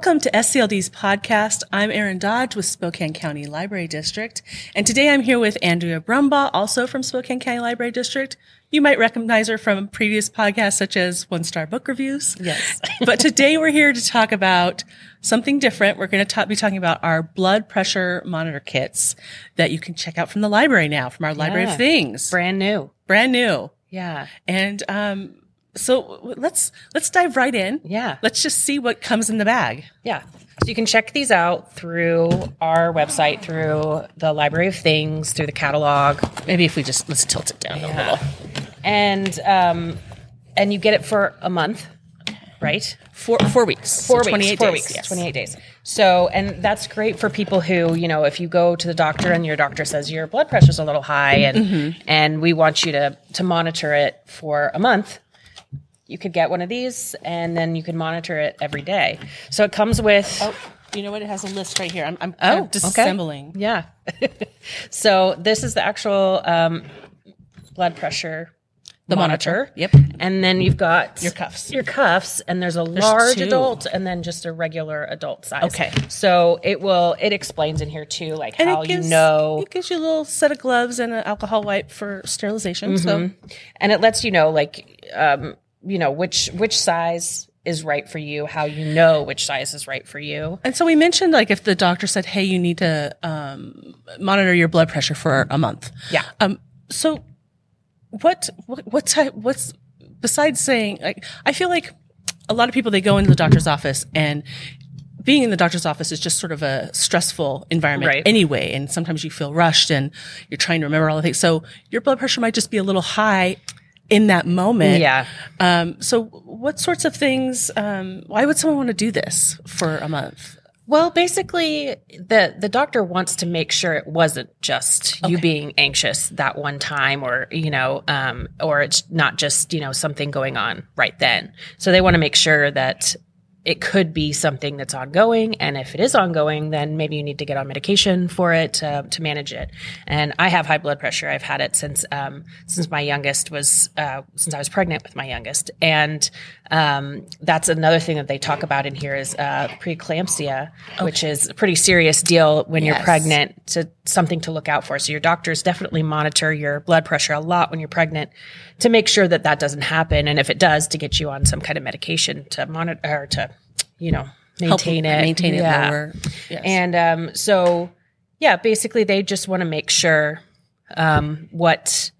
Welcome to SCLD's podcast. I'm Erin Dodge with Spokane County Library District. And today I'm here with Andrea Brumbaugh, also from Spokane County Library District. You might recognize her from previous podcasts such as One Star Book Reviews. Yes. but today we're here to talk about something different. We're going to ta- be talking about our blood pressure monitor kits that you can check out from the library now, from our Library of Things. Brand new. Brand new. Yeah. And um, so let's let's dive right in. Yeah. Let's just see what comes in the bag. Yeah. So you can check these out through our website, through the Library of Things, through the catalog. Maybe if we just let's tilt it down a little. And um and you get it for a month, right? Four four weeks. Four So weeks. 28 four days, weeks. yes. 28 days. So, and that's great for people who, you know, if you go to the doctor and your doctor says your blood pressure's a little high and Mm-hmm. and we want you to to monitor it for a month, you could get one of these and then you can monitor it every day. So it comes with Oh, you know what? It has a list right here. I'm, I'm Oh, of okay. disassembling. Yeah. so this is the actual um, blood pressure The monitor. monitor. Yep. And then you've got Your cuffs. Your cuffs, and there's a large two. adult and then just a regular adult size. Okay. So it will it explains in here too, like And how gives, you know it gives you a little set of gloves and an alcohol wipe for sterilization. So and it lets you know like um, you know, which which size is right for you, how you know which size is right for you. and so we mentioned like if the doctor said, "Hey, you need to um, monitor your blood pressure for a month." Yeah. Um. So, what what what type? What's besides saying? Like, I feel like a lot of people they go into the doctor's office and being in the doctor's office is just sort of a stressful environment Right. anyway. And sometimes you feel rushed and you're trying to remember all the things. So your blood pressure might just be a little high in that moment. Yeah. Um, so what sorts of things, um, why would someone want to do this for a month? Well, basically, the the doctor wants to make sure it wasn't just you being anxious that one time, or you know, um, or it's not just you know something going on right then. So they want to make sure that it could be something that's ongoing, and if it is ongoing, then maybe you need to get on medication for it uh, to manage it. And I have high blood pressure. I've had it since um, since my youngest was uh, since I was pregnant with my youngest, and um, that's another thing that they talk about in here is uh, preeclampsia, which is a pretty serious deal when you're pregnant. To something to look out for. So your doctors definitely monitor your blood pressure a lot when you're pregnant to make sure that that doesn't happen, and if it does, to get you on some kind of medication to monitor or to you know Help maintain it, Maintain it Yeah. lower. Yes. And um, so, yeah, basically, they just want to make sure um, what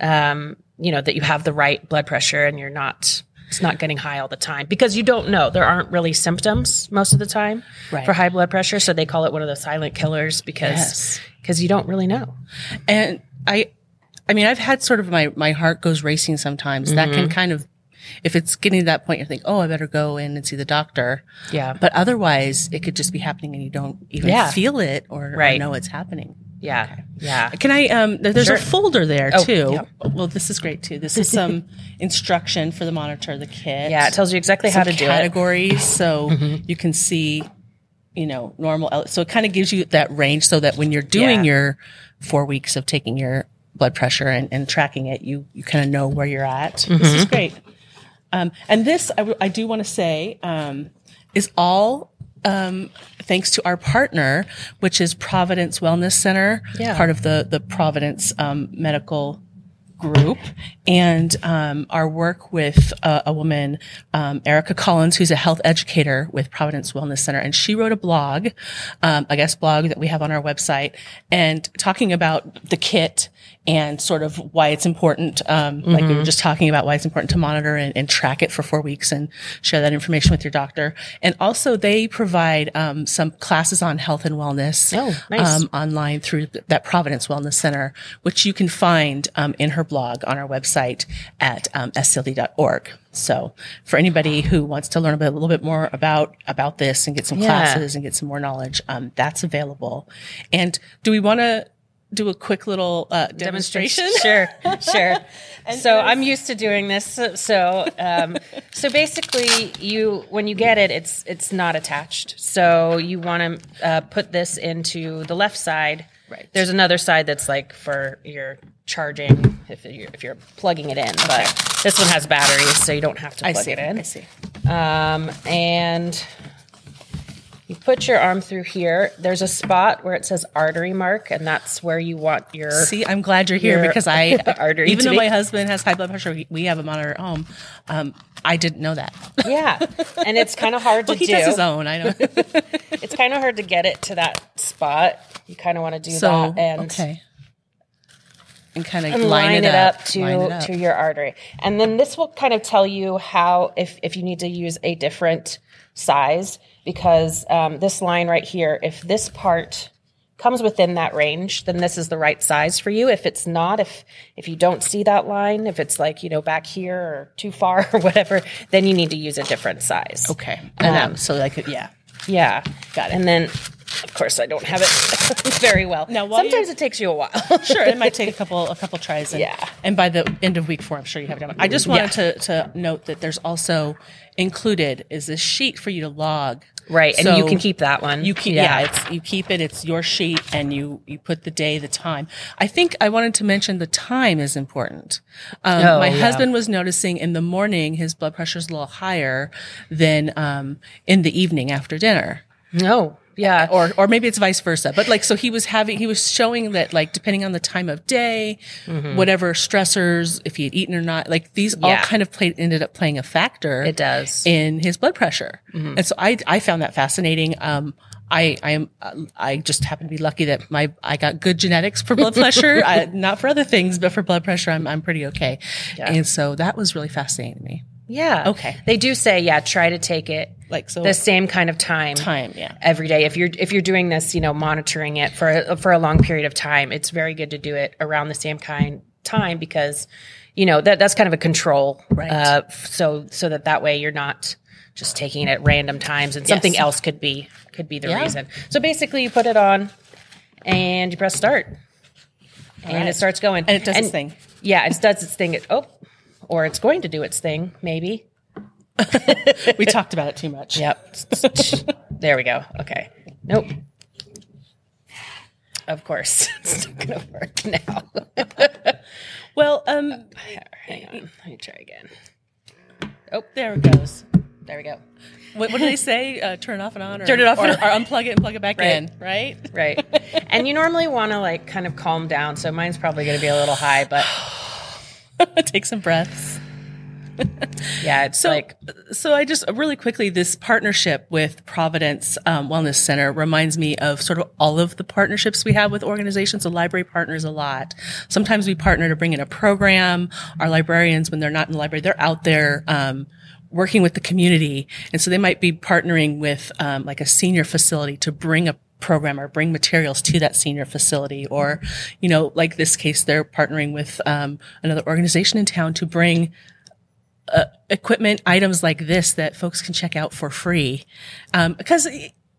um, you know that you have the right blood pressure and you're not it's not getting high all the time because you don't know there aren't really symptoms most of the time Right. for high blood pressure. So they call it one of the silent killers because Yes. because you don't really know. And I, I mean, I've had sort of my, my heart goes racing sometimes. That Mm-hmm. can kind of, if it's getting to that point, you think, oh, I better go in and see the doctor. Yeah. But otherwise, it could just be happening and you don't even Yeah. feel it or, or know it's happening. Yeah. Yeah. Can I? Um, there- there's a folder there Oh, too. yeah. Well, this is great too. This is some instruction for the monitor, the kit. Yeah. It tells you exactly how to do it. Mm-hmm. categories, so you can see, you know, normal. So it kind of gives you that range, so that when you're doing Yeah. your four weeks of taking your blood pressure and, and tracking it, you you kind of know where you're at. This Mm-hmm. is great. Um, and this, I, w- I do want to say, um, is all um, thanks to our partner, which is Providence Wellness Center, Yeah. part of the the Providence um, Medical Group, and um, our work with uh, a woman, um, Erica Collins, who's a health educator with Providence Wellness Center, and she wrote a blog, um, a guest blog that we have on our website, and talking about the kit and sort of why it's important. Um, Like we were just talking about why it's important to monitor and, and track it for four weeks and share that information with your doctor. And also they provide um, some classes on health and wellness Oh, nice. um, online through that Providence Wellness Center, which you can find um, in her blog on our website at um, scld.org. So for anybody who wants to learn a, bit, a little bit more about about this and get some Yeah. classes and get some more knowledge, um, that's available. And do we want to do a quick little uh, demonstration? Sure, sure. so I'm used to doing this. So, so, um, so basically, you when you get it, it's it's not attached. So you want to uh, put this into the left side. Right. There's another side that's like for your charging if you're if you're plugging it in, but this one has batteries, so you don't have to I plug see. it in. I see. Um, and You put your arm through here. There's a spot where it says artery mark, and that's where you want your. See, I'm glad you're here because I, artery even though be- my husband has high blood pressure, we, have him on our home. Um, I didn't know that. Yeah, and it's kind of hard to Well, he do. does his own. I don't. It's kind of hard to get it to that spot. You kind of want to do so that and okay, and kind of and line, it up, to line it up. to your artery. And then this will kind of tell you how if if you need to use a different size because um, this line right here, if this part comes within that range, then this is the right size for you. If it's not, if if you don't see that line, if it's like you know back here or too far or whatever, then you need to use a different size. Okay, and um, so like yeah, Yeah, got it. And then, of course, I don't have it very well. Now, sometimes it takes you a while. sure. It might take a couple a couple tries. And, Yeah. and by the end of week four, I'm sure you have it done. I just wanted to to note that there's also included is this sheet for you to log. right, and you can keep that one. You keep yeah. it's you keep it. It's your sheet, and you you put the day, the time. I think I wanted to mention the time is important. Um, Oh, my yeah. husband was noticing in the morning his blood pressure is a little higher than um, in the evening after dinner no, yeah, or or maybe it's vice versa. But like so he was having he was showing that like depending on the time of day, whatever stressors, if he had eaten or not, like these all kind of played ended up playing a factor. it does. in his blood pressure, and so I I found that fascinating. Um, I I am uh, I just happen to be lucky that my I got good genetics for blood pressure, I, not for other things, but for blood pressure I'm I'm pretty okay, and so that was really fascinating to me. yeah, Okay. They do say, yeah, try to take it Like so the same kind of time. time, yeah. Every day, if you're if you're doing this, you know, monitoring it for for a long period of time, it's very good to do it around the same kind time because, you know, that that's kind of a control, Right. Uh, so so that that way you're not just taking it at random times and something Yes. else could be could be the Yeah. reason. So basically, you put it on and you press start, and right. it starts going, And it does its thing. Yeah, it does its thing. It, oh, or it's going to do its thing, maybe. We talked about it too much. Yep. there we go. Okay. Nope. Of course, it's not going to work now. Well, um, Hang on. Let me try again. oh, there it goes. There we go. What, what do they say? Uh, turn it off and on, or, Turn it off or, and or unplug it and plug it back Right. in, right? Right. and you normally want to like kind of calm down. So mine's probably going to be a little high, but Take some breaths. yeah, it's So, like, so I just really quickly this partnership with Providence um, Wellness Center reminds me of sort of all of the partnerships we have with organizations. The library partners a lot. Sometimes we partner to bring in a program. Our librarians, when they're not in the library, they're out there. Um, working with the community and so they might be partnering with um, like a senior facility to bring a program or bring materials to that senior facility or you know like this case they're partnering with um, another organization in town to bring equipment items like this that folks can check out for free um, because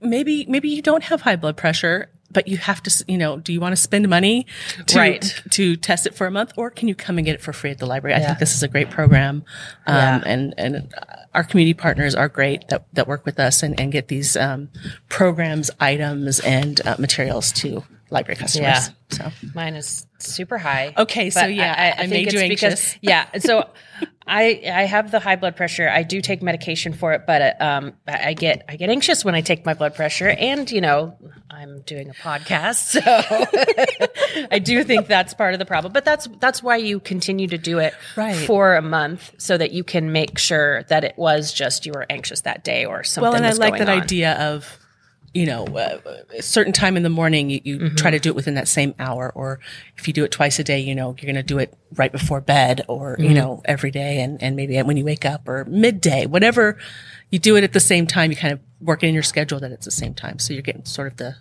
maybe maybe you don't have high blood pressure but you have to you know do you want to spend money to, Right. to test it for a month or can you come and get it for free at the library i think this is a great program um, Yeah. and and uh, our community partners are great that, that work with us and, and get these um, programs items and uh, materials to library customers Yeah. so mine is super high. Okay, so yeah, I made you anxious. yeah. So I I have the high blood pressure. I do take medication for it, but um, I I get I get anxious when I take my blood pressure, and you know I'm doing a podcast, so I do think that's part of the problem. But that's that's why you continue to do it Right. for a month, so that you can make sure that it was just you were anxious that day or something. Well, and I like that on. idea of, you know, uh, a certain time in the morning, you, you Mm-hmm. try to do it within that same hour. Or if you do it twice a day, you know, you're going to do it right before bed or, Mm-hmm. you know, every day and, and maybe when you wake up or midday, whatever you do it at the same time, you kind of work it in your schedule that it's the same time. So you're getting sort of the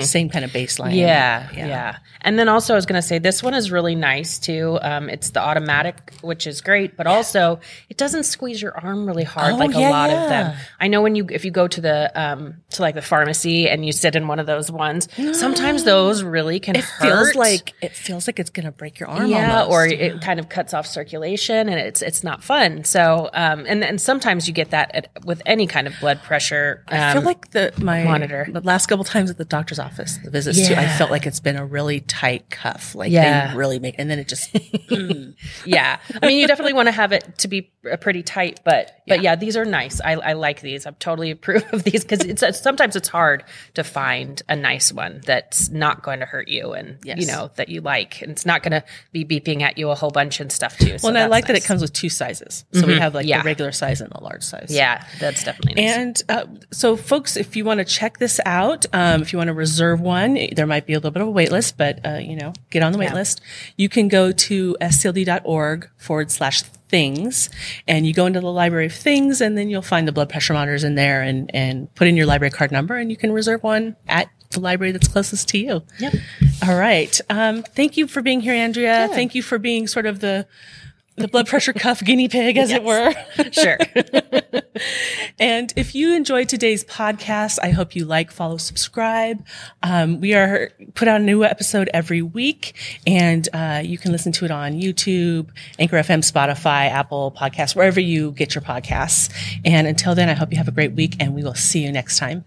same kind of baseline. Mm-hmm. Yeah, yeah, And then also, I was going to say this one is really nice too. Um, it's the automatic, which is great, but also it doesn't squeeze your arm really hard Oh, like yeah, a lot yeah. of them. I know when you if you go to the um, to like the pharmacy and you sit in one of those ones, sometimes those really can It hurt. feels like, it feels like it's going to break your arm. yeah, almost. or it kind of cuts off circulation, and it's it's not fun. So, um, and and sometimes you get that at, with any kind of blood pressure. Um, I feel like the my monitor. the last couple times at the doctor's office, the visits too, I felt like it's been a really tight cuff. Like Yeah. they really make, and then it just mm. yeah i mean you definitely want to have it to be pretty tight, but but yeah, these are nice. I, I like these. I'm totally approve of these because it's sometimes it's hard to find a nice one that's not going to hurt you and you know that you like, and it's not going to be beeping at you a whole bunch and stuff too. So Well, and I like that it. Mm-hmm. comes with two sizes. So we have like Yeah. the regular size and the large size. Yeah, that's definitely nice. And uh, so, folks, if you want to check this out, um, if you want to reserve one, there might be a little bit of a wait list, but uh, you know, get on the wait list. You can go to scld.org forward slash things, and you go into the library of things, and then you'll find the blood pressure monitors in there, and and put in your library card number, and you can reserve one at the library that's closest to you. Yep. All right. Um, thank you for being here, Andrea. Thank you for being sort of the the blood pressure cuff guinea pig, as it were. sure. And if you enjoyed today's podcast, I hope you like, follow, subscribe. Um, we are put out a new episode every week, and uh, you can listen to it on YouTube, Anchor FM, Spotify, Apple Podcasts, wherever you get your podcasts. And until then, I hope you have a great week, and we will see you next time.